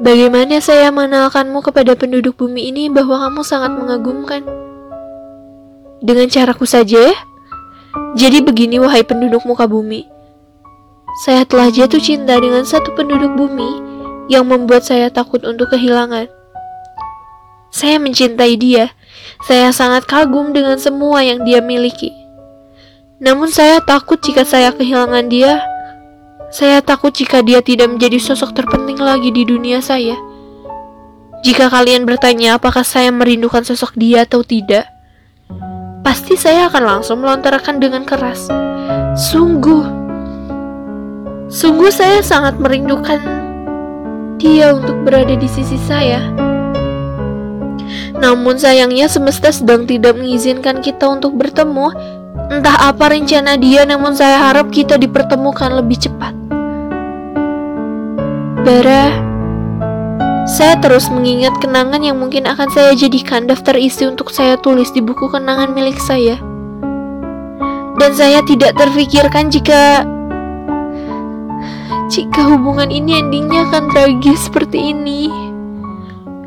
Bagaimana saya mengenalkanmu kepada penduduk bumi ini bahwa kamu sangat mengagumkan? Dengan caraku saja ya? Jadi begini wahai penduduk muka bumi. Saya telah jatuh cinta dengan satu penduduk bumi yang membuat saya takut untuk kehilangan. Saya mencintai dia. Saya sangat kagum dengan semua yang dia miliki. Namun saya takut jika saya kehilangan dia. Saya takut jika dia tidak menjadi sosok terpenting lagi di dunia saya. Jika kalian bertanya apakah saya merindukan sosok dia atau tidak, pasti saya akan langsung melontarkan dengan keras. Sungguh, Sungguh saya sangat merindukan dia untuk berada di sisi saya. Namun sayangnya semesta sedang tidak mengizinkan kita untuk bertemu. Entah apa rencana dia, namun saya harap kita dipertemukan lebih cepat. Bara, saya terus mengingat kenangan yang mungkin akan saya jadikan daftar isi untuk saya tulis di buku kenangan milik saya. Dan saya tidak terfikirkan jika jika hubungan ini endingnya akan tragis seperti ini.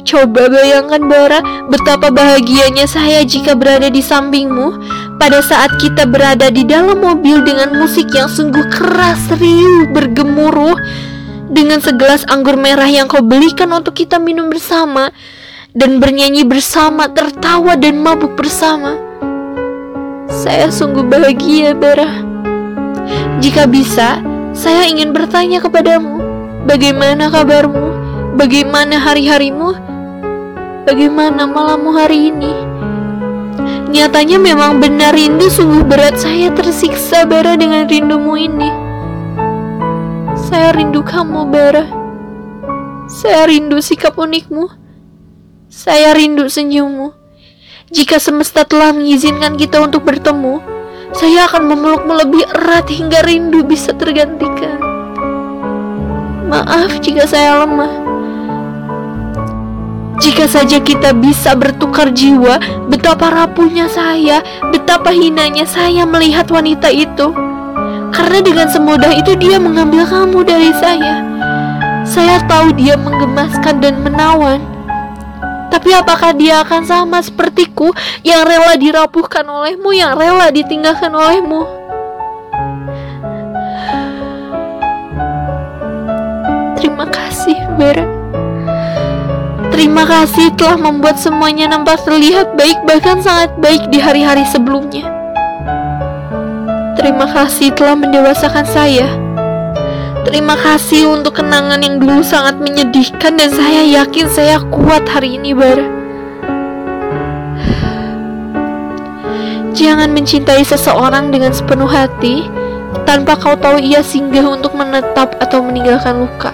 Coba bayangkan Bara, betapa bahagianya saya jika berada di sampingmu pada saat kita berada di dalam mobil dengan musik yang sungguh keras, riuh, bergemuruh dengan segelas anggur merah yang kau belikan untuk kita minum bersama dan bernyanyi bersama, tertawa dan mabuk bersama. Saya sungguh bahagia, Bara. Jika bisa, saya ingin bertanya kepadamu, bagaimana kabarmu? Bagaimana hari-harimu? Bagaimana malammu hari ini? Nyatanya memang benar rindu sungguh berat saya tersiksa Bara dengan rindumu ini. Saya rindu kamu Bara. Saya rindu sikap unikmu. Saya rindu senyummu. Jika semesta telah mengizinkan kita untuk bertemu, saya akan memelukmu lebih erat hingga rindu bisa tergantikan. Maaf jika saya lemah. Jika saja kita bisa bertukar jiwa, betapa rapuhnya saya, betapa hinanya saya melihat wanita itu. Karena dengan semudah itu dia mengambil kamu dari saya. Saya tahu dia menggemaskan dan menawan. Tapi apakah dia akan sama sepertiku yang rela dirapuhkan olehmu, yang rela ditinggalkan olehmu? Terima kasih, Bara. Terima kasih telah membuat semuanya nampak terlihat baik, bahkan sangat baik di hari-hari sebelumnya. Terima kasih telah mendewasakan saya. Terima kasih untuk kenangan yang dulu sangat menyedihkan dan saya yakin saya kuat hari ini, Bar. Jangan mencintai seseorang dengan sepenuh hati tanpa kau tahu ia singgah untuk menetap atau meninggalkan luka.